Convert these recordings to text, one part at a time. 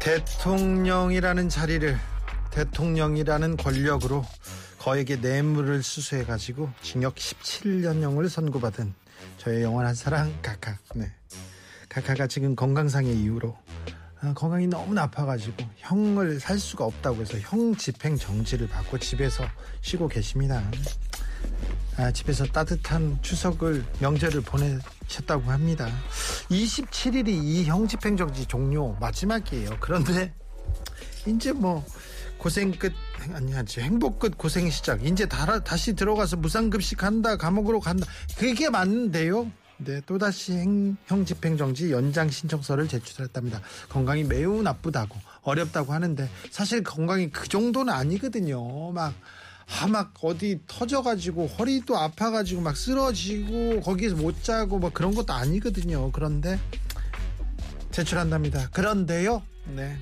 대통령이라는 자리를 대통령이라는 권력으로 거에게 뇌물을 수수해 가지고 징역 17년형을 선고받은 저의 영원한 사랑 카카. 네. 카카가 지금 건강상의 이유로 아, 건강이 너무 나빠가지고 형을 살 수가 없다고 해서 형 집행 정지를 받고 집에서 쉬고 계십니다. 아, 집에서 따뜻한 추석을 명절을 보내 셨다고 합니다. 27일이 이 형집행정지 종료 마지막이에요. 그런데 이제 뭐 고생 끝 아니 아니 행복 끝 고생 시작. 이제 다, 다시 들어가서 무상급식 한다 감옥으로 간다. 그게 맞는데요. 네, 또다시 행, 형 집행정지 연장 신청서를 제출했답니다. 건강이 매우 나쁘다고 어렵다고 하는데 사실 건강이 그 정도는 아니거든요. 막 아, 막 어디 터져가지고 허리도 아파가지고 막 쓰러지고 거기서 못 자고 뭐 그런 것도 아니거든요. 그런데 제출한답니다. 그런데요, 네.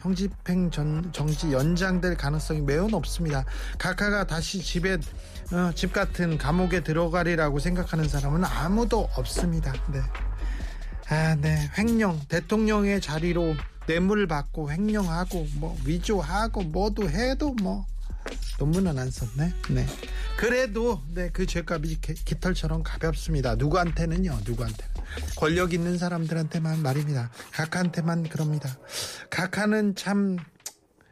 형집행 전, 정지 연장될 가능성이 매우 높습니다. 각하가 다시 집에 어, 집 같은 감옥에 들어가리라고 생각하는 사람은 아무도 없습니다. 네. 아, 네. 횡령 대통령의 자리로 뇌물을 받고 횡령하고 뭐 위조하고 뭐도 해도 뭐 논문은 안 썼네. 네. 그래도 네, 그 죄값이 기- 깃털처럼 가볍습니다. 누구한테는요. 누구한테는. 권력 있는 사람들한테만 말입니다. 각하한테만 그럽니다. 각하는 참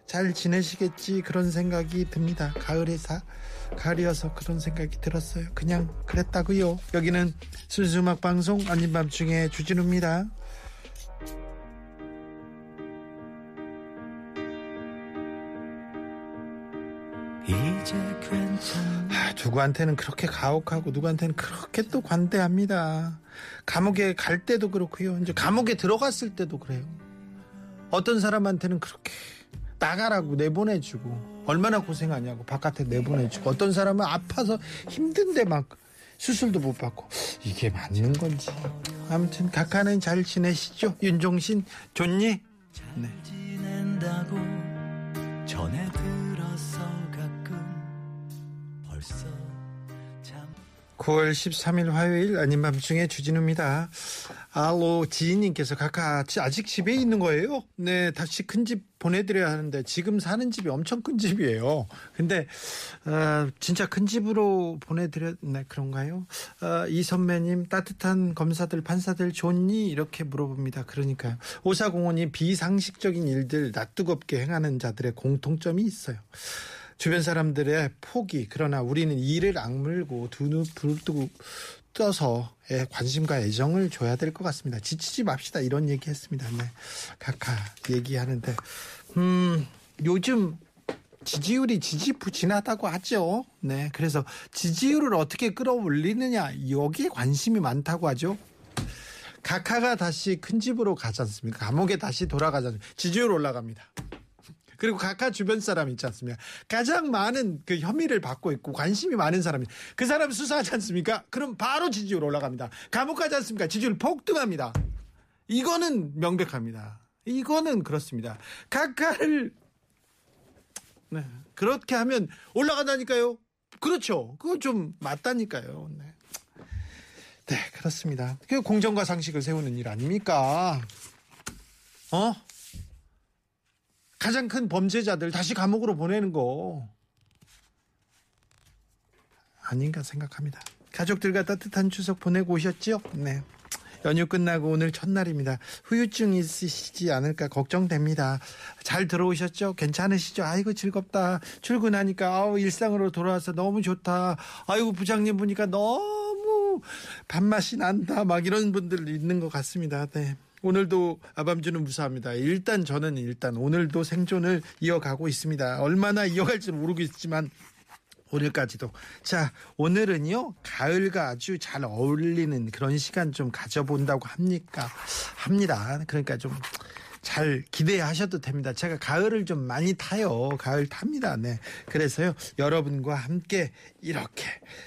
잘 지내시겠지 그런 생각이 듭니다. 가을에 사 가을이어서 그런 생각이 들었어요. 그냥 그랬다고요. 여기는 순수 음악 방송 아닌 밤중에 주진우입니다. 누구한테는 그렇게 가혹하고 누구한테는 그렇게 또 관대합니다. 감옥에 갈 때도 그렇고요. 이제 감옥에 들어갔을 때도 그래요. 어떤 사람한테는 그렇게 나가라고 내보내주고 얼마나 고생하냐고 바깥에 내보내주고 어떤 사람은 아파서 힘든데 막 수술도 못 받고 이게 맞는 건지 아무튼 각하는 잘 지내시죠 윤종신 좋니? 네. 9월 13일 화요일 아닌 밤중에 주진우입니다. 알로 지인님께서 각하 아직 집에 있는 거예요? 네, 다시 큰 집 보내드려야 하는데 지금 사는 집이 엄청 큰 집이에요. 근데 어, 진짜 큰 집으로 보내드려 네 그런가요? 어, 이 선배님 따뜻한 검사들 판사들 좋니 이렇게 물어봅니다. 그러니까요. 오사공원이 비상식적인 일들 낯뜨겁게 행하는 자들의 공통점이 있어요. 주변 사람들의 포기 그러나 우리는 이를 악물고 두눈 불뜨고 떠서 예, 관심과 애정을 줘야 될 것 같습니다. 지치지 맙시다 이런 얘기했습니다. 네, 각하 얘기하는데 음 요즘 지지율이 지지부진하다고 하죠. 네, 그래서 지지율을 어떻게 끌어올리느냐 여기에 관심이 많다고 하죠. 각하가 다시 큰 집으로 가지 않습니까? 감옥에 다시 않습니까? 지지율 올라갑니다. 그리고 각하 주변 사람 있지 않습니까? 가장 많은 그 혐의를 받고 있고 관심이 많은 사람이 그 사람 수사하지 않습니까? 그럼 바로 지지율 올라갑니다. 감옥 가지 않습니까? 지지율 폭등합니다. 이거는 명백합니다. 이거는 그렇습니다. 각하를 네, 그렇게 하면 올라간다니까요. 그렇죠. 그거 좀 맞다니까요. 네. 네, 그렇습니다. 그 공정과 상식을 세우는 일 아닙니까? 어? 가장 큰 범죄자들 다시 감옥으로 보내는 거 아닌가 생각합니다. 가족들과 따뜻한 추석 보내고 오셨죠? 네. 연휴 끝나고 오늘 첫날입니다. 후유증 있으시지 않을까 걱정됩니다. 잘 들어오셨죠? 괜찮으시죠? 아이고 즐겁다. 출근하니까 아우 일상으로 돌아와서 너무 좋다. 아이고 부장님 보니까 너무 밥맛이 난다. 막 이런 분들 있는 것 같습니다. 네. 오늘도 아밤주는 무사합니다. 일단 저는 일단 오늘도 생존을 이어가고 있습니다. 얼마나 이어갈지 모르겠지만 오늘까지도. 자, 오늘은요, 가을과 아주 잘 어울리는 그런 시간 좀 가져본다고 합니까? 합니다. 그러니까 좀 잘 기대하셔도 됩니다. 제가 가을을 좀 많이 타요. 가을 탑니다. 네. 그래서요, 여러분과 함께 이렇게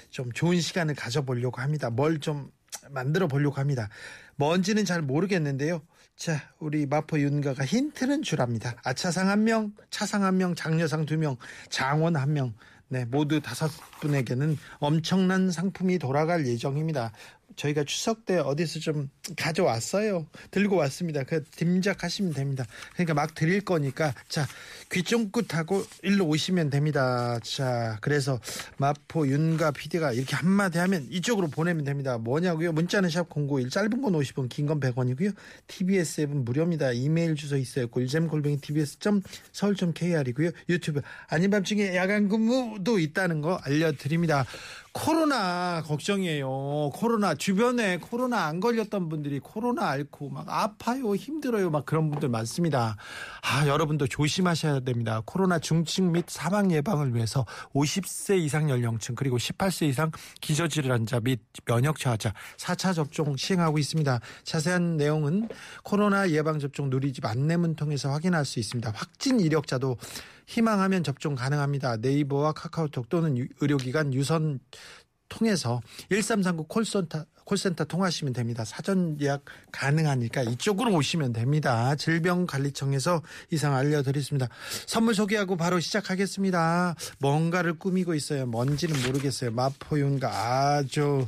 좀 좋은 시간을 가져보려고 합니다. 뭘 좀 만들어 보려고 합니다. 뭔지는 잘 모르겠는데요. 자, 우리 마포 윤가가 힌트는 주랍니다. 아차상 한 명, 차상 한 명, 장려상 두 명, 장원 한 명. 네, 모두 다섯 분에게는 엄청난 상품이 돌아갈 예정입니다. 저희가 추석 때 어디서 좀 가져왔어요. 들고 왔습니다. 그 짐작하시면 됩니다. 그러니까 막 드릴 거니까 자, 귀 쫑긋하고 일로 오시면 됩니다. 자, 그래서 마포 윤가 PD가 이렇게 한마디 하면 이쪽으로 보내면 됩니다. 뭐냐고요? 문자는 샵 091, 짧은 건 50원, 긴 건 100원이고요. TBS 앱은 무료입니다. 이메일 주소 있어요. 골잼 골뱅이 tbs.서울.kr이고요. 유튜브 아닌 밤중에 야간 근무도 있다는 거 알려드립니다. 코로나 걱정이에요. 코로나 주변에 코로나 안 걸렸던 분들이 코로나 앓고 막 아파요, 힘들어요, 막 그런 분들 많습니다. 아, 여러분도 조심하셔야 됩니다. 코로나 중증 및 사망 예방을 위해서 50세 이상 연령층 그리고 18세 이상 기저질환자 및 면역 저하자 4차 접종 시행하고 있습니다. 자세한 내용은 코로나 예방 접종 누리집 안내문 통해서 확인할 수 있습니다. 확진 이력자도 희망하면 접종 가능합니다. 네이버와 카카오톡 또는 유- 의료기관 유선 통해서 1339 콜센터 콜센터 통하시면 됩니다. 사전 예약 가능하니까 이쪽으로 오시면 됩니다. 질병관리청에서 이상 알려드리겠습니다. 선물 소개하고 바로 시작하겠습니다. 뭔가를 꾸미고 있어요. 뭔지는 모르겠어요. 마포윤가 아주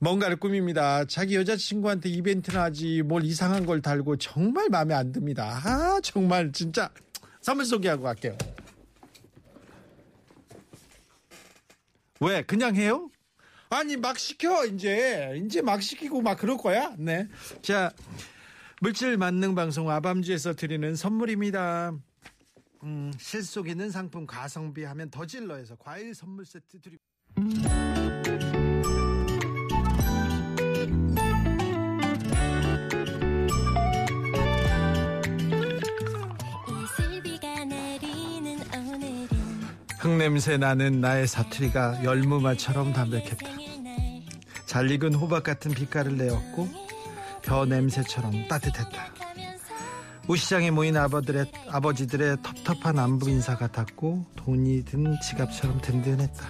뭔가를 꾸밉니다. 자기 여자친구한테 이벤트를 하지 뭘 이상한 걸 달고 정말 마음에 안 듭니다. 아 정말 진짜 선물 소개하고 갈게요. 왜 그냥 해요? 아니 막 시켜 이제 이제 막 시키고 막 그럴 거야. 네. 자 물질 만능 방송 아밤주에서 드리는 선물입니다. 음, 실속 있는 상품 가성비 하면 더 질러에서 과일 선물 세트 드립니다. 흙냄새 나는 나의 사투리가 열무말처럼 담백했다. 잘 익은 호박 같은 빛깔을 내었고 벼 냄새처럼 따뜻했다. 우시장에 모인 아버들의, 아버지들의 텁텁한 안부 인사 같았고 돈이 든 지갑처럼 든든했다.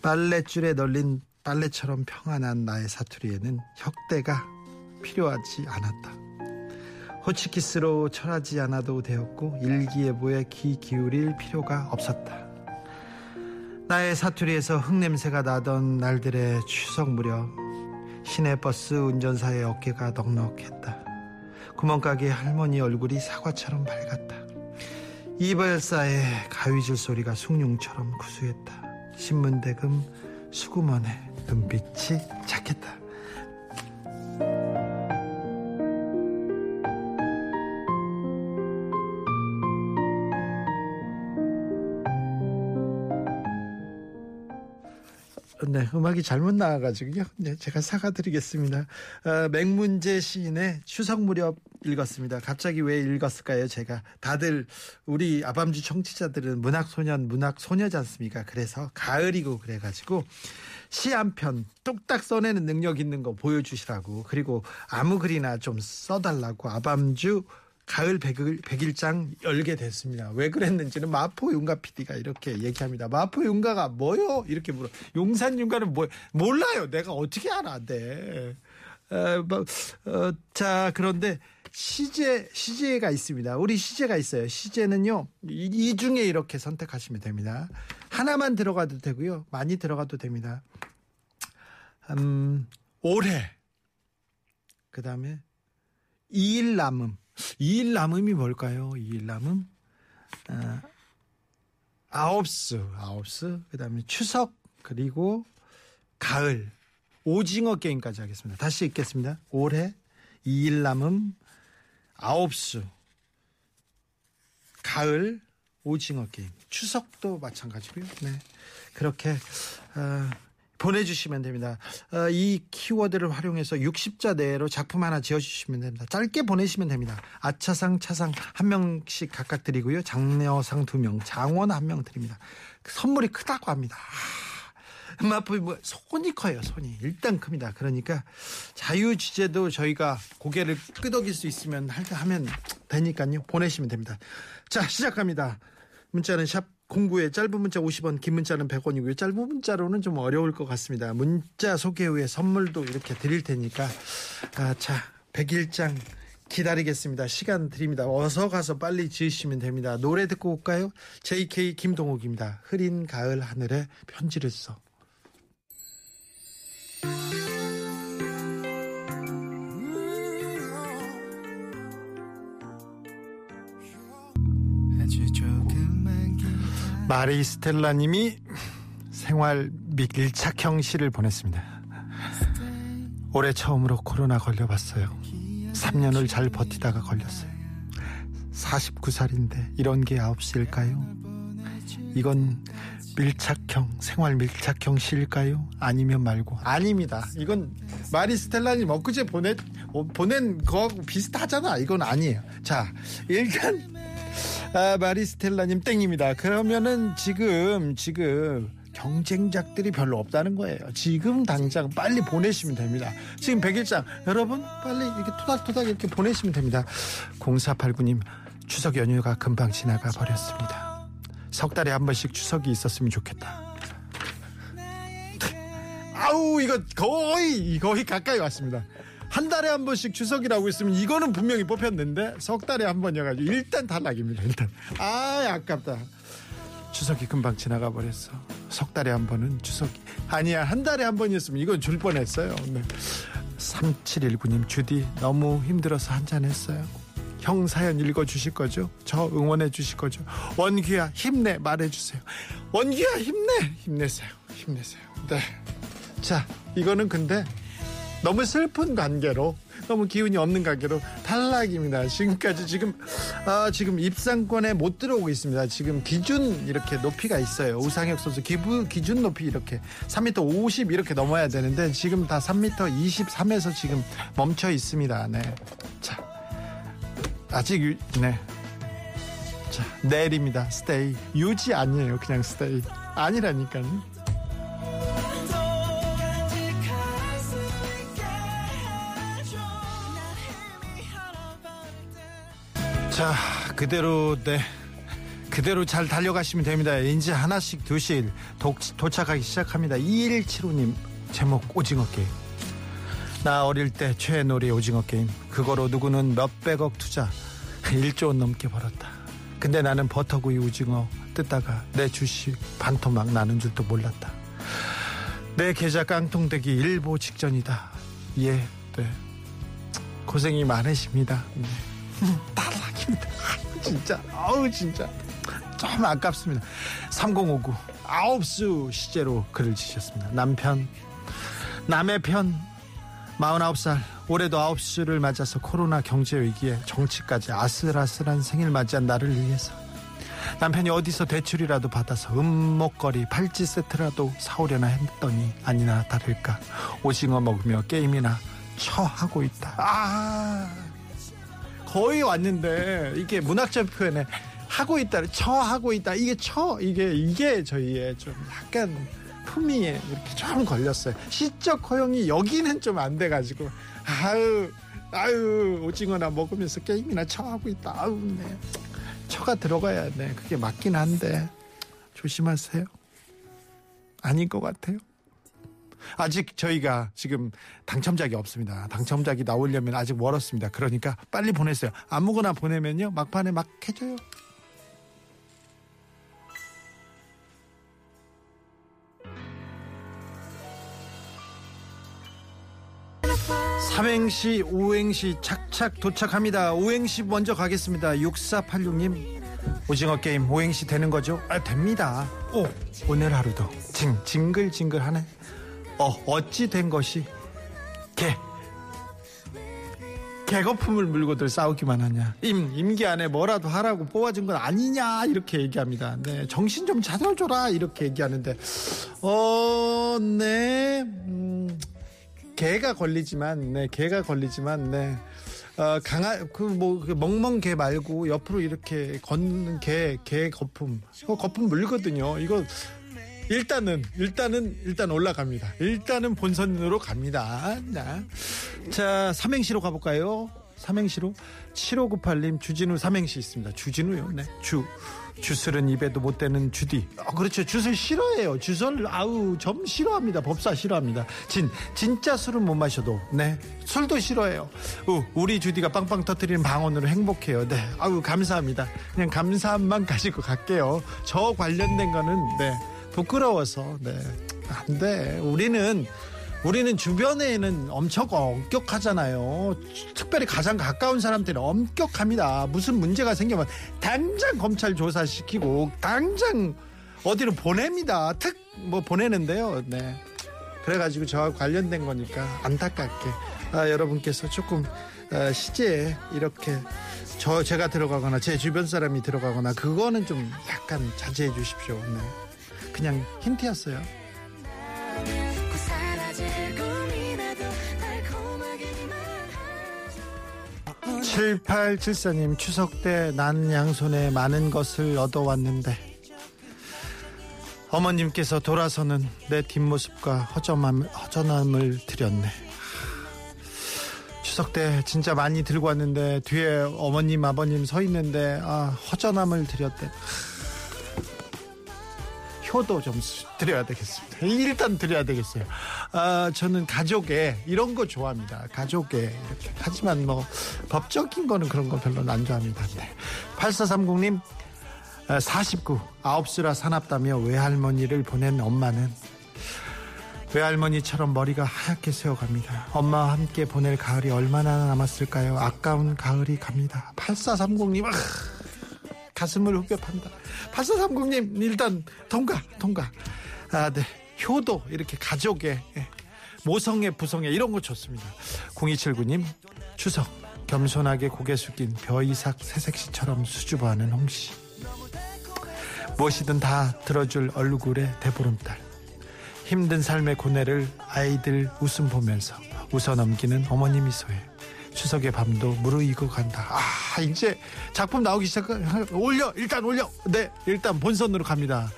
빨랫줄에 널린 빨래처럼 평안한 나의 사투리에는 혁대가 필요하지 않았다. 호치키스로 철하지 않아도 되었고 일기예보에 귀 기울일 필요가 없었다. 나의 사투리에서 흙냄새가 나던 날들의 추석 무렵 시내버스 운전사의 어깨가 넉넉했다. 구멍가게 할머니 얼굴이 사과처럼 밝았다. 이발사의 가위질 소리가 숭늉처럼 구수했다. 신문대금 수구먼의 눈빛이 착했다. 네, 음악이 잘못 나와가지고요. 네, 제가 사과드리겠습니다. 어, 맹문재 시인의 추석 무렵 읽었습니다. 갑자기 왜 읽었을까요? 제가 다들 우리 아밤주 청취자들은 문학 소년, 문학 소녀지 않습니까? 그래서 가을이고 그래가지고 시 한 편 뚝딱 써내는 능력 있는 거 보여주시라고 그리고 아무 글이나 좀 써달라고 아밤주 가을 백일, 백일 장 열게 됐습니다. 왜 그랬는지는 마포 윤가 PD가 이렇게 얘기합니다. 마포 윤가가 뭐요? 이렇게 물어. 용산 윤가는 뭐 몰라요. 내가 어떻게 알아? 네. 어, 뭐, 어, 자 그런데 시제 시제가 있습니다. 우리 시제가 있어요. 시제는요 이, 이 중에 이렇게 선택하시면 됩니다. 하나만 들어가도 되고요. 많이 들어가도 됩니다. 음, 올해 그 다음에 이일 남음 이일 남음이 뭘까요? 이일 남음 아, 아홉수 아홉수 그 다음에 추석 그리고 가을 오징어 게임까지 하겠습니다. 다시 읽겠습니다. 올해 이일 남음 아홉수 가을 오징어 게임 추석도 마찬가지고요. 네 그렇게 어, 보내주시면 됩니다. 어, 이 키워드를 활용해서 60자 내로 작품 하나 지어주시면 됩니다. 짧게 보내시면 됩니다. 아차상, 차상 한 명씩 각각 드리고요. 장려상 두 명, 장원 한 명 드립니다. 선물이 크다고 합니다. 아, 마포이 뭐 손이 커요 손이 일단 큽니다 그러니까 자유 주제도 저희가 고개를 끄덕일 수 있으면 할 하면 되니까요 보내시면 됩니다 자 시작합니다 문자는 샵 공구에 짧은 문자 50원 긴 문자는 100원이고요 짧은 문자로는 좀 어려울 것 같습니다 문자 소개 후에 선물도 이렇게 드릴 테니까 아, 자 100일장 기다리겠습니다. 시간 드립니다. 어서 가서 빨리 지으시면 됩니다. 노래 듣고 올까요? JK 김동욱입니다. 흐린 가을 하늘에 편지를 써. 마리 스텔라님이 생활 밀착형 시를 보냈습니다. 올해 처음으로 코로나 걸려봤어요. 3년을 잘 버티다가 걸렸어요. 49살인데 이런 게 9시일까요? 이건 밀착형, 생활 밀착형 시일까요? 아니면 말고. 아닙니다. 이건 마리 스텔라님 엊그제 보내, 어, 보낸 거하고 비슷하잖아. 이건 아니에요. 자, 일단 아, 마리스텔라님 땡입니다. 그러면은 지금 지금 경쟁작들이 별로 없다는 거예요. 지금 당장 빨리 보내시면 됩니다. 지금 100일장 여러분 빨리 이렇게 토닥토닥 이렇게 보내시면 됩니다. 0489님 추석 연휴가 금방 지나가 버렸습니다. 석 달에 한 번씩 추석이 있었으면 좋겠다. 아우 이거 거의 거의 가까이 왔습니다. 한 달에 한 번씩 추석이라고 있으면 이거는 분명히 뽑혔는데 석 달에 한 번이어가지고 일단 탈락입니다. 일단 아 아깝다. 추석이 금방 지나가 버렸어. 석 달에 한 번은 추석이 아니야 한 달에 한 번이었으면 이건 줄 뻔했어요. 네. 3719님 주디 너무 힘들어서 한잔 했어요. 형 사연 읽어 주실 거죠? 저 응원해 주실 거죠? 원기야 힘내 말해 주세요. 원기야 힘내 힘내세요 힘내세요. 네. 자 이거는 근데 너무 슬픈 관계로 너무 기운이 없는 관계로 탈락입니다. 지금까지 지금 아 지금 입상권에 못 들어오고 있습니다. 지금 기준 이렇게 높이가 있어요. 우상혁 선수 기부 기준 높이 이렇게 3m 50 이렇게 넘어야 되는데 지금 다 3m 23에서 지금 멈춰 있습니다. 네. 자 아직 유, 네. 자 내일입니다. 스테이 유지 아니에요. 그냥 스테이 아니라니까요. 자, 그대로 네. 그대로 잘 달려가시면 됩니다. 이제 하나씩 두실 도, 도착하기 시작합니다. 2175님 제목 오징어 게임. 나 어릴 때 최애 놀이 오징어 게임. 그거로 누구는 몇백억 투자 1조 원 넘게 벌었다. 근데 나는 버터구이 오징어 뜯다가 내 주식 반토막 나는 줄도 몰랐다. 내 계좌 깡통되기 일보 직전이다. 예, 네. 고생이 많으십니다. 네. 탈락입니다. 아유, 진짜, 아우, 진짜. 좀 아깝습니다. 3059. 아홉수 시제로 글을 지셨습니다. 남편, 남의 편, 49살. 올해도 아홉수를 맞아서 코로나 경제 위기에 정치까지 아슬아슬한 생일 맞이한 나를 위해서. 남편이 어디서 대출이라도 받아서 음목거리 팔찌 세트라도 사오려나 했더니 아니나 다를까 오징어 먹으며 게임이나 처하고 있다. 아 거의 왔는데 이게 문학적 표현에 하고 있다, 처하고 있다. 이게 처 이게 이게 저희의 좀 약간 품위에 이렇게 좀 걸렸어요. 시적 허용이 여기는 좀 안 돼가지고 아유 아유 오징어나 먹으면서 게임이나 처하고 있다. 아우 네. 처가 들어가야 네 그게 맞긴 한데 조심하세요. 아닌 것 같아요. 아직 저희가 지금 당첨작이 없습니다. 당첨작이 나오려면 아직 멀었습니다. 그러니까 빨리 보내세요. 아무거나 보내면요 막판에 막 해줘요. 삼행시, 오행시 착착 도착합니다. 오행시 먼저 가겠습니다. 6486님 오징어 게임 오행시 되는 거죠? 아 됩니다. 오 오늘 하루도 징 징글징글하네. 어 어찌 된 것이 개 개거품을 물고들 싸우기만 하냐. 임 임기 안에 뭐라도 하라고 뽑아준 건 아니냐 이렇게 얘기합니다. 네 정신 좀 차려줘라 이렇게 얘기하는데 어네 음, 개가 걸리지만 네 개가 걸리지만 네. 어, 강아 그뭐 그 멍멍 개 말고 옆으로 이렇게 걷는 개 개 거품 이거 거품 물거든요. 이거 일단은 일단은 일단 올라갑니다. 일단은 본선으로 갑니다. 자, 자 삼행시로 가볼까요? 삼행시로 7598님 주진우 삼행시 있습니다. 주진우요. 네. 주 주술은 입에도 못 대는 주디. 아, 그렇죠. 주술 싫어해요. 주술 아우 점 싫어합니다. 법사 싫어합니다. 진 진짜 술은 못 마셔도 네 술도 싫어해요. 우, 우리 주디가 빵빵 터트리는 방언으로 행복해요. 네 아우 감사합니다. 그냥 감사함만 가지고 갈게요. 저 관련된 거는 네 부끄러워서 네 안 돼. 우리는 우리는 주변에는 엄청 엄격하잖아요. 특별히 가장 가까운 사람들은 엄격합니다. 무슨 문제가 생기면 당장 검찰 조사시키고 당장 어디로 보냅니다. 특 뭐 보내는데요. 네. 그래가지고 저와 관련된 거니까 안타깝게 아, 여러분께서 조금 아, 시제에 이렇게 저 제가 들어가거나 제 주변 사람이 들어가거나 그거는 좀 약간 자제해 주십시오. 네. 그냥 힌트였어요. 사라질 꿈이라도 달콤하게만 7874님 추석 때 난 양손에 많은 것을 얻어왔는데 어머님께서 돌아서는 내 뒷모습과 허전함, 허전함을 드렸네 추석 때 진짜 많이 들고 왔는데 뒤에 어머님 아버님 서 있는데 아, 허전함을 드렸대 효도 좀 수- 드려야 되겠습니다. 일단 드려야 되겠어요. 아, 저는 가족에 이런 거 좋아합니다. 가족에 이렇게. 하지만 뭐 법적인 거는 그런 거 별로 안 좋아합니다. 네. 8430님 49 아홉수라 사납다며 외할머니를 보낸 엄마는 외할머니처럼 머리가 하얗게 새어갑니다. 엄마와 함께 보낼 가을이 얼마나 남았을까요? 아까운 가을이 갑니다. 8430님 아, 가슴을 후벼 판다. 8430님, 일단, 통과, 통과. 아, 네. 효도, 이렇게 가족의, 예. 모성애, 부성애, 이런 거 좋습니다. 0279님, 추석, 겸손하게 고개 숙인 벼이삭 새색시처럼 수줍어하는 홍씨. 무엇이든 다 들어줄 얼굴의 대보름달. 힘든 삶의 고뇌를 아이들 웃음 보면서 웃어 넘기는 어머니 미소에 추석의 밤도 무르익어 간다. 아, 이제 작품 나오기 시작, 올려! 일단 올려! 네, 일단 본선으로 갑니다.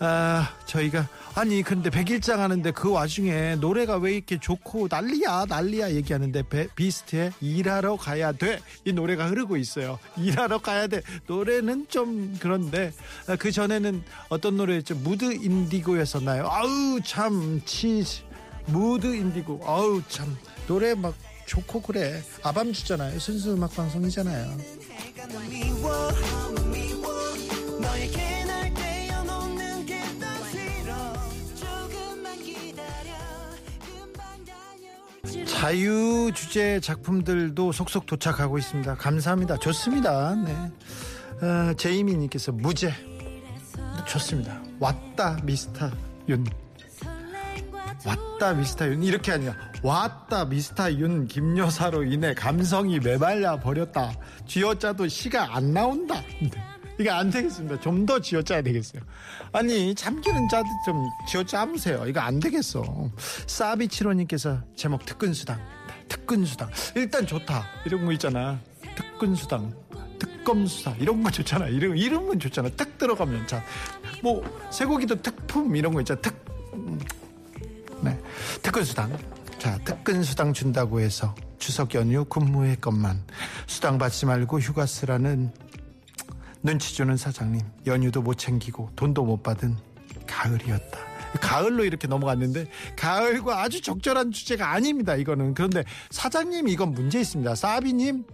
아, 저희가, 아니, 근데 백일장 하는데 그 와중에 노래가 왜 이렇게 좋고 난리야, 난리야 얘기하는데 베- 비스트의 일하러 가야 돼. 이 노래가 흐르고 있어요. 일하러 가야 돼. 노래는 좀 그런데, 아, 그 전에는 어떤 노래였죠? Mood Indigo였었나요? 아우, 참, 치즈. Mood Indigo. 아우, 참. 노래 막 좋고 그래. 아밤주잖아요. 순수 음악 방송이잖아요. 자유 주제 작품들도 속속 도착하고 있습니다. 감사합니다. 좋습니다. 네. 어, 제이미님께서 무죄. 좋습니다. 왔다 미스터 윤. 왔다 미스터 윤 이렇게 아니라 왔다 미스터 윤 김여사로 인해 감성이 메말라 버렸다. 쥐어짜도 시가 안 나온다. 네. 이게 안 되겠습니다. 좀 더 쥐어짜야 되겠어요. 아니 참기름 짜도 좀 쥐어짜보세요. 이거 안 되겠어. 사비치로님께서 제목 특근수당. 네, 특근수당. 일단 좋다. 이런 거 있잖아. 특근수당. 특검수사 이런 거 좋잖아. 이름 이름은 좋잖아. 특 들어가면 자, 뭐 쇠고기도 특품 이런 거 있잖아. 특 음, 네. 특근 수당. 자, 특근 수당 준다고 해서 추석 연휴 근무의 것만 수당 받지 말고 휴가 쓰라는 눈치 주는 사장님. 연휴도 못 챙기고 돈도 못 받은 가을이었다. 가을로 이렇게 넘어갔는데 가을과 아주 적절한 주제가 아닙니다. 이거는 그런데 사장님 이건 문제 있습니다. 사비님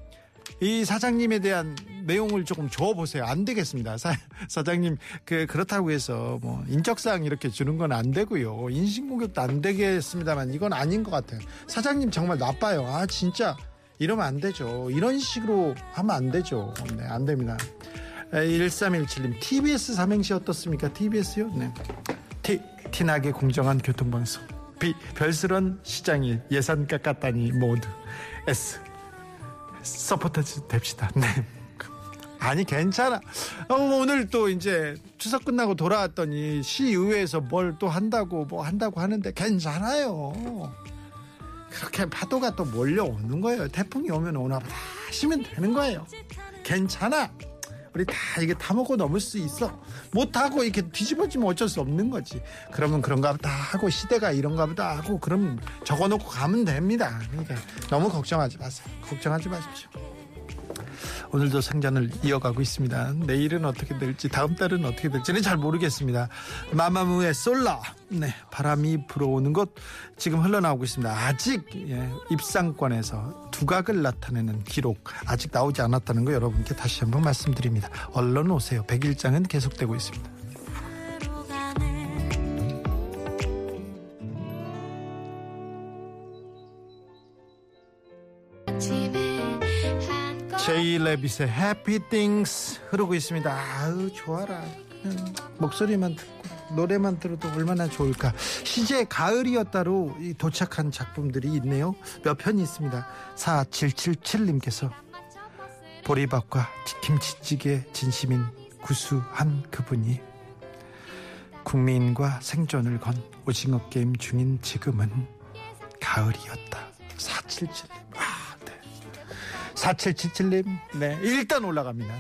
이 사장님에 대한 내용을 조금 줘보세요. 안 되겠습니다. 사, 사장님, 그, 그렇다고 해서 뭐, 인적사항 이렇게 주는 건 안 되고요. 인신공격도 안 되겠습니다만 이건 아닌 것 같아요. 사장님 정말 나빠요. 아, 진짜. 이러면 안 되죠. 이런 식으로 하면 안 되죠. 네, 안 됩니다. 1317님, TBS 삼행시 어떻습니까? TBS요? 네. T, 티나게 공정한 교통방송. B, 별스런 시장일 예산 깎았다니 모두. S, 서포터즈 됩시다. 네. 아니 괜찮아. 어, 오늘 또 이제 추석 끝나고 돌아왔더니 시의회에서 뭘 또 한다고 뭐 한다고 하는데 괜찮아요. 그렇게 파도가 또 몰려오는 거예요. 태풍이 오면 오나 보다 하시면 되는 거예요. 괜찮아. 우리 다 이게 다 먹고 넘을 수 있어. 못하고 이렇게 뒤집어지면 어쩔 수 없는 거지. 그러면 그런가 보다 하고 시대가 이런가 보다 하고 그럼 적어놓고 가면 됩니다. 그러니까 너무 걱정하지 마세요. 걱정하지 마십시오. 오늘도 생전을 이어가고 있습니다. 내일은 어떻게 될지 다음 달은 어떻게 될지는 잘 모르겠습니다. 마마무의 솔라 네 바람이 불어오는 곳 지금 흘러나오고 있습니다. 아직 예, 입상권에서 두각을 나타내는 기록 아직 나오지 않았다는 거 여러분께 다시 한번 말씀드립니다. 얼른 오세요. 백일장은 계속되고 있습니다. 제이 레빗의 해피 띵스 흐르고 있습니다. 아우 좋아라. 목소리만 듣고 노래만 들어도 얼마나 좋을까. 시제 가을이었다로 이 도착한 작품들이 있네요. 몇 편이 있습니다. 4777님께서 보리밥과 김치찌개 진심인 구수한 그분이 국민과 생존을 건 오징어 게임 중인 지금은 가을이었다. 477님. 아, 네. 4777님, 네, 일단 올라갑니다.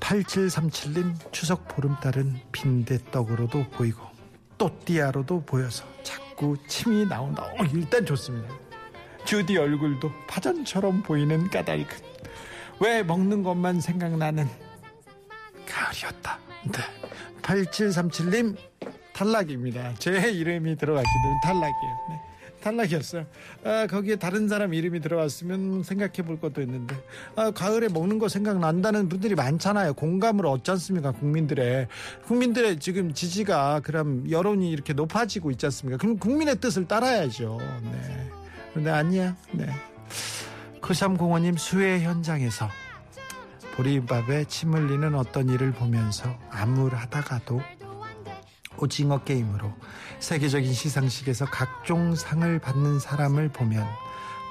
8737님, 추석 보름달은 빈대떡으로도 보이고, 또띠아로도 보여서 자꾸 침이 나온다. 어, 일단 좋습니다. 주디 얼굴도 파전처럼 보이는 까닭은 왜 먹는 것만 생각나는 가을이었다. 네. 8737님, 탈락입니다. 제 이름이 들어갔기는 탈락이에요. 네. 탈락이었어요. 아, 거기에 다른 사람 이름이 들어갔으면 생각해 볼 것도 있는데, 아, 가을에 먹는 거 생각난다는 분들이 많잖아요. 공감을 얻지 않습니까? 국민들의. 국민들의 지금 지지가 그럼 여론이 이렇게 높아지고 있지 않습니까? 그럼 국민의 뜻을 따라야죠. 네. 근데 아니야. 네. 9305님 수해 현장에서 보리밥에 침 흘리는 어떤 일을 보면서 암울하다가도 오징어 게임으로 세계적인 시상식에서 각종 상을 받는 사람을 보면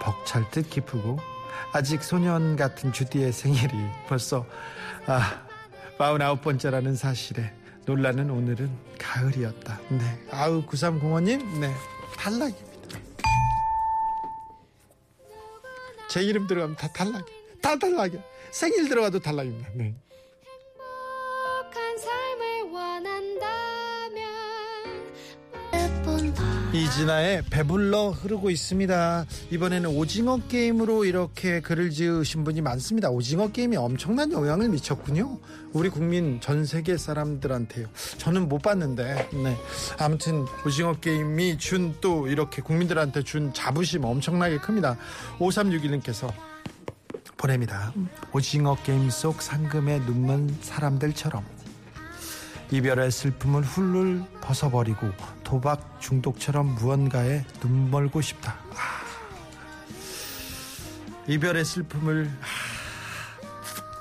벅찰 듯 기쁘고 아직 소년 같은 주디의 생일이 벌써 아 49번째라는 사실에 놀라는 오늘은 가을이었다. 네. 아우 9305님 네. 탈락입니다. 제 이름 들어가면 다 탈락이야. 다 탈락이야. 생일 들어가도 탈락입니다. 네. 이진아의 배불러 흐르고 있습니다. 이번에는 오징어 게임으로 이렇게 글을 지으신 분이 많습니다. 오징어 게임이 엄청난 영향을 미쳤군요. 우리 국민 전 세계 사람들한테요. 저는 못 봤는데, 네. 아무튼 오징어 게임이 준 또 이렇게 국민들한테 준 자부심 엄청나게 큽니다. 5361님께서 보냅니다. 오징어 게임 속 상금에 눕는 사람들처럼 이별의 슬픔을 훌훌 벗어버리고 도박 중독처럼 무언가에 눈 멀고 싶다. 아, 이별의 슬픔을 아,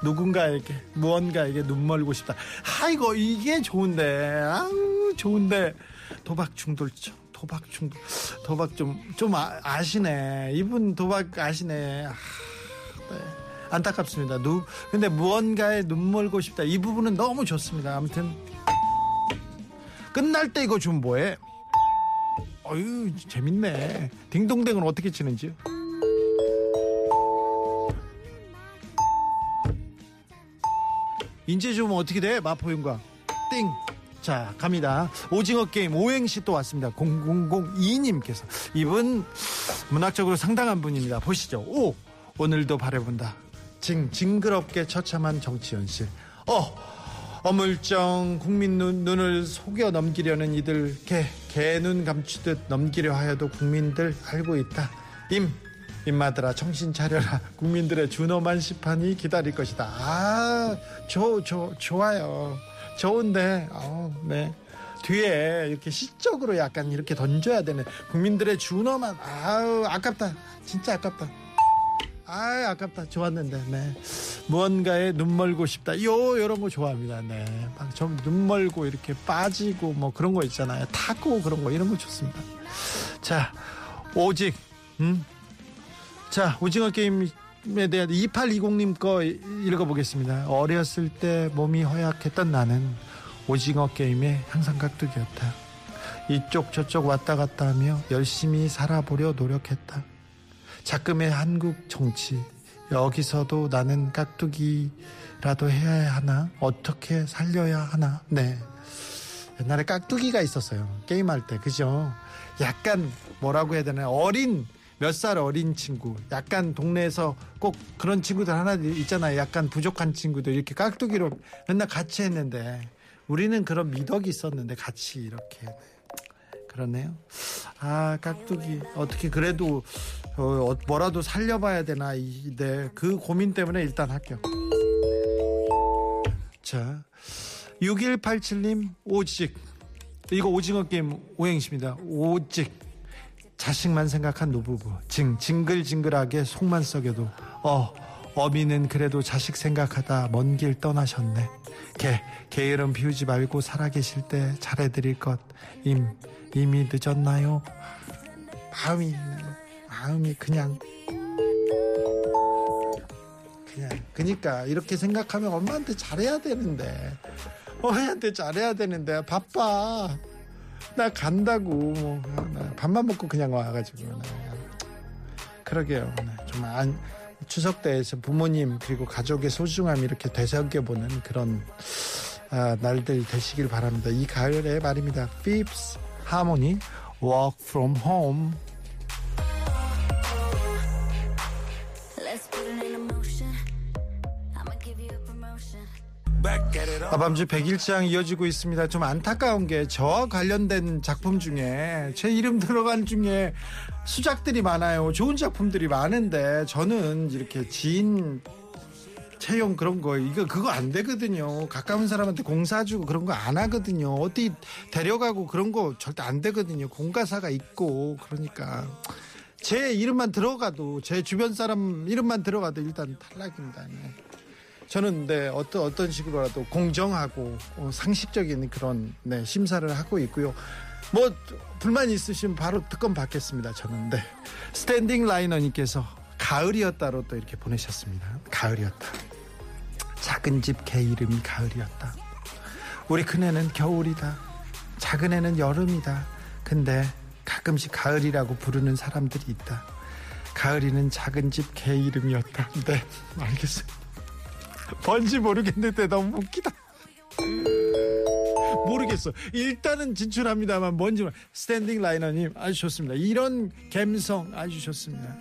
누군가에게 무언가에게 눈 멀고 싶다. 아이고 이게 좋은데, 아우 좋은데 도박 중독죠. 도박 중독, 도박 좀좀 아, 시네 이분 도박 아시네. 아, 네. 안타깝습니다. 누 근데 무언가에 눈멀고 싶다. 이 부분은 너무 좋습니다. 아무튼 끝날 때 이거 좀 뭐해? 어유 재밌네. 딩동댕은 어떻게 치는지. 인제 좀 어떻게 돼? 마포윤과 띵. 자 갑니다. 오징어 게임 오행시 또 왔습니다. 0002님께서 이분 문학적으로 상당한 분입니다. 보시죠. 오 오늘도 바래본다. 징 징그럽게 처참한 정치 현실. 어 어물쩡 국민 눈, 눈을 속여 넘기려는 이들 개, 개눈 감추듯 넘기려 하여도 국민들 알고 있다. 임, 임마들아 정신 차려라. 국민들의 준엄한 심판이 기다릴 것이다. 아, 조, 조, 좋아요. 좋은데, 어, 네. 뒤에 이렇게 시적으로 약간 이렇게 던져야 되는 국민들의 준엄한, 아우, 아깝다. 진짜 아깝다. 아 아깝다. 좋았는데 네. 무언가에 눈 멀고 싶다. 요 요런 거 좋아합니다. 네좀 눈 멀고 이렇게 빠지고 뭐 그런 거 있잖아요. 타고 그런 거 이런 거 좋습니다. 자 오직 음 자 오징어 게임 에 대한 2820님 거 읽어보겠습니다. 어렸을 때 몸이 허약했던 나는 오징어 게임의 항상 깍두기였다. 이쪽 저쪽 왔다 갔다 하며 열심히 살아보려 노력했다 자금의 한국 정치 여기서도 나는 깍두기라도 해야 하나? 어떻게 살려야 하나? 네. 옛날에 깍두기가 있었어요. 게임할 때. 그죠? 약간 뭐라고 해야 되나? 어린, 몇 살 어린 친구. 약간 동네에서 꼭 그런 친구들 하나 있잖아요. 약간 부족한 친구들. 이렇게 깍두기로 맨날 같이 했는데. 우리는 그런 미덕이 있었는데 같이 이렇게. 그렇네요. 아, 깍두기. 어떻게 그래도 어, 뭐라도 살려봐야 되나. 이, 네. 그 고민 때문에 일단 합격. 자. 6187님, 오직. 이거 오징어 게임 오행시입니다. 오직. 자식만 생각한 노부부. 징, 징글징글하게 속만 썩여도. 어, 어미는 그래도 자식 생각하다 먼 길 떠나셨네. 개, 개 이름 비우지 말고 살아계실 때 잘해드릴 것. 임, 이미 늦었나요? 마음이, 마음이 그냥. 그냥, 그니까, 이렇게 생각하면 엄마한테 잘해야 되는데. 어머니한테 잘해야 되는데, 바빠. 나 간다고. 뭐, 나 밥만 먹고 그냥 와가지고. 나. 그러게요. 네, 좀 안, 추석 때에서 부모님 그리고 가족의 소중함 이렇게 되새겨보는 그런 아, 날들 되시길 바랍니다. 이 가을의 말입니다. Fifth Harmony, Walk from Home. 아밤주 100일장 이어지고 있습니다. 좀 안타까운 게 저와 관련된 작품 중에 제 이름 들어간 중에 수작들이 많아요. 좋은 작품들이 많은데 저는 이렇게 지인 채용 그런 거 이거 그거 안 되거든요. 가까운 사람한테 공사 주고 그런 거 안 하거든요. 어디 데려가고 그런 거 절대 안 되거든요. 공가사가 있고 그러니까 제 이름만 들어가도 제 주변 사람 이름만 들어가도 일단 탈락입니다. 네. 저는 네 어떤 어떤 식으로라도 공정하고 어, 상식적인 그런 네, 심사를 하고 있고요. 뭐 불만 있으시면 바로 특검 받겠습니다. 저는 네 스탠딩 라이너님께서 가을이었다로 또 이렇게 보내셨습니다. 가을이었다. 작은 집 개 이름이 가을이었다. 우리 큰애는 겨울이다. 작은 애는 여름이다. 근데 가끔씩 가을이라고 부르는 사람들이 있다. 가을이는 작은 집 개 이름이었다. 네, 알겠어요. 뭔지 모르겠는데 너무 웃기다. 모르겠어. 일단은 진출합니다만 뭔지 모르- 스탠딩 라이너님 아주 좋습니다. 이런 감성 아주 좋습니다.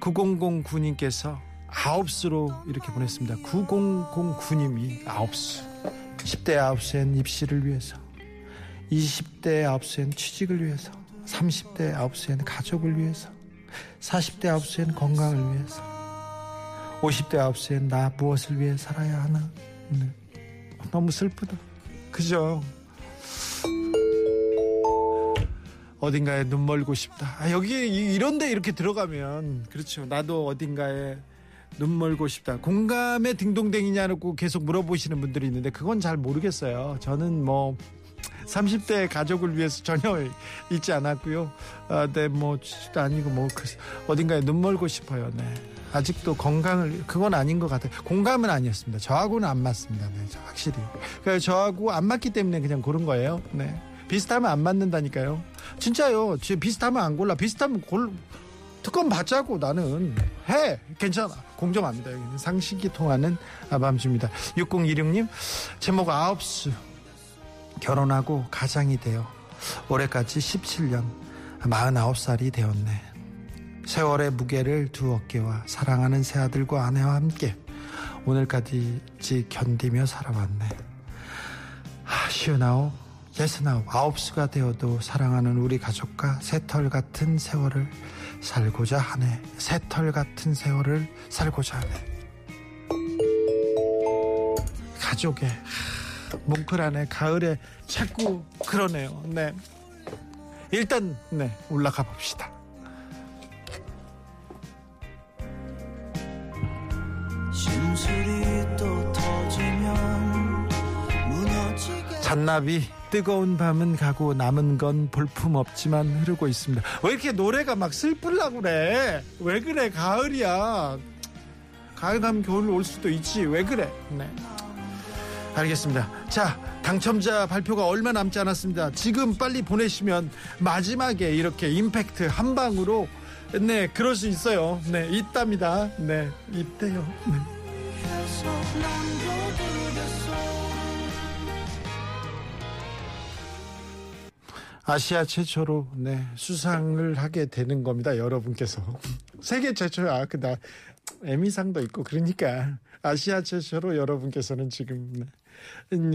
9009님께서 아홉수로 이렇게 보냈습니다. 9009님이 아홉수. 10대 아홉수엔 입시를 위해서, 20대 아홉수엔 취직을 위해서, 30대 아홉수엔 가족을 위해서, 40대 아홉수엔 건강을 위해서, 50대 아홉수엔 나 무엇을 위해 살아야 하나? 네. 너무 슬프다. 그죠? 어딘가에 눈 멀고 싶다. 아, 여기 이- 이런데 이렇게 들어가면 그렇죠. 나도 어딘가에 눈 멀고 싶다. 공감에 딩동댕이냐고 계속 물어보시는 분들이 있는데 그건 잘 모르겠어요. 저는 뭐 30대 가족을 위해서 전혀 있지 않았고요. 아, 네, 뭐 아니고 뭐 그- 어딘가에 눈 멀고 싶어요. 네. 아직도 건강을 그건 아닌 것 같아요. 공감은 아니었습니다. 저하고는 안 맞습니다. 네, 저 확실히. 그래서 저하고 안 맞기 때문에 그냥 고른 거예요. 네. 비슷하면 안 맞는다니까요. 진짜요. 지 비슷하면 안 골라. 비슷하면 골 특검 받자고 나는 해 괜찮아 공정합니다 여기는 상식이 통하는 아밤주입니다 6016님 제목 아홉수 결혼하고 가장이 되어 올해까지 17년 49살이 되었네 세월의 무게를 두 어깨와 사랑하는 새 아들과 아내와 함께 오늘까지 견디며 살아왔네. 아, 쉬운아홉 예스나홉 아홉수가 되어도 사랑하는 우리 가족과 새털 같은 세월을 살고자 하네. 새털 같은 세월을 살고자 하네. 가족의 하, 뭉클하네 가을에 자꾸 그러네요. 네. 일단 네 올라가 봅시다 잔나비 뜨거운 밤은 가고 남은 건 볼품 없지만 흐르고 있습니다. 왜 이렇게 노래가 막 슬플라고 그래? 왜 그래? 가을이야. 가을 가면 겨울 올 수도 있지. 왜 그래? 네. 알겠습니다. 자, 당첨자 발표가 얼마 남지 않았습니다. 지금 빨리 보내시면 마지막에 이렇게 임팩트 한 방으로 네, 그럴 수 있어요. 네, 있답니다. 네, 있대요. 네. 아시아 최초로 네, 수상을 하게 되는 겁니다. 여러분께서 세계 최초야. 그다 에미상도 있고 그러니까 아시아 최초로 여러분께서는 지금 네, 음,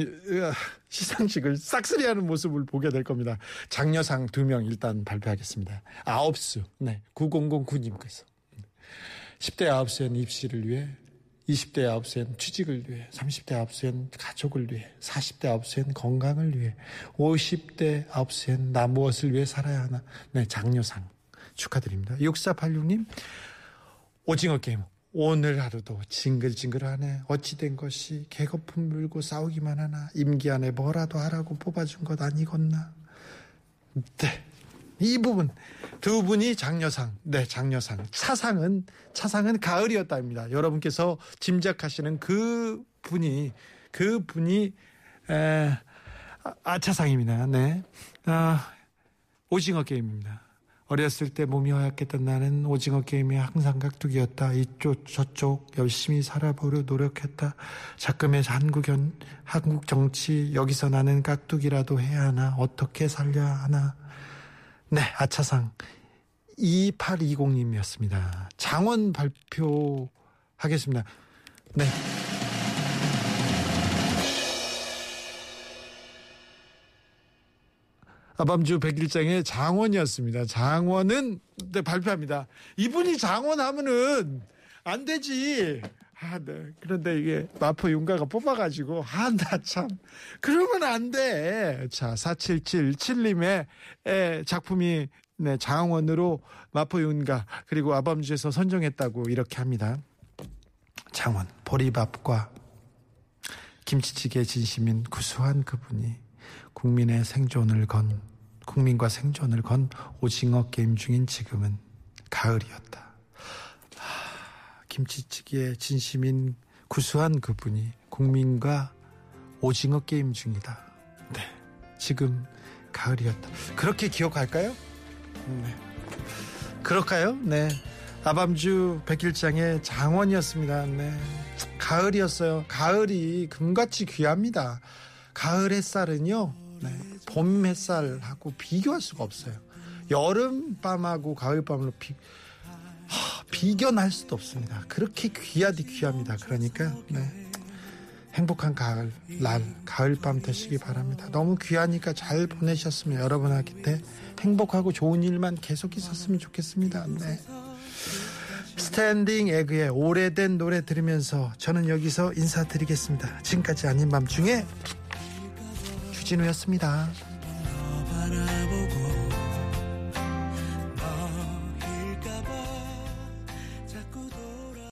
시상식을 싹쓸이하는 모습을 보게 될 겁니다. 장려상 두 명 일단 발표하겠습니다. 아홉 수 네 9009님께서 10대 아홉 수엔 입시를 위해 20대 아홉수엔 취직을 위해 30대 아홉수엔 가족을 위해 40대 아홉수엔 건강을 위해 50대 아홉수엔 나 무엇을 위해 살아야 하나. 네 장려상 축하드립니다. 6486님 오징어 게임. 오늘 하루도 징글징글하네. 어찌된 것이? 개거품 물고 싸우기만 하나? 임기 안에 뭐라도 하라고 뽑아준 것 아니겠나? 네. 이 부분 두 분이 장려상, 네 장려상. 차상은 차상은 가을이었다입니다. 여러분께서 짐작하시는 그 분이 그 분이 에, 아, 아차상입니다. 네, 아, 오징어 게임입니다. 어렸을 때 몸이 허약했던 나는 오징어 게임에 항상 깍두기였다. 이쪽 저쪽 열심히 살아보려 노력했다. 자금에서 한국 현 한국 정치 여기서 나는 깍두기라도 해야 하나 어떻게 살려야 하나. 네, 아차상 2820님이었습니다. 장원 발표하겠습니다. 네. 아밤주 백일장의 장원이었습니다. 장원은 네, 발표합니다. 이분이 장원하면은 안 되지. 아, 네. 그런데 이게 마포 윤가가 뽑아가지고, 아, 나 참. 그러면 안 돼. 자, 4777님의 에, 작품이, 네, 장원으로 마포 윤가, 그리고 아밤주에서 선정했다고 이렇게 합니다. 장원, 보리밥과 김치찌개 진심인 구수한 그분이 국민의 생존을 건, 국민과 생존을 건 오징어 게임 중인 지금은 가을이었다. 김치찌개에 진심인 구수한 그분이 국민과 오징어 게임 중이다. 네. 지금 가을이었다. 그렇게 기억할까요? 네. 그럴까요? 네. 아밤주 백일장의 장원이었습니다. 네. 가을이었어요. 가을이 금같이 귀합니다. 가을 햇살은요, 네. 봄 햇살하고 비교할 수가 없어요. 여름 밤하고 가을 밤으로 비, 하, 비견할 수도 없습니다. 그렇게 귀하디 귀합니다. 그러니까 네. 행복한 가을 날 가을 밤 되시기 바랍니다. 너무 귀하니까 잘 보내셨으면 여러분한테 행복하고 좋은 일만 계속 있었으면 좋겠습니다. 네. 스탠딩 에그의 오래된 노래 들으면서 저는 여기서 인사드리겠습니다. 지금까지 아닌 밤중에 주진우였습니다.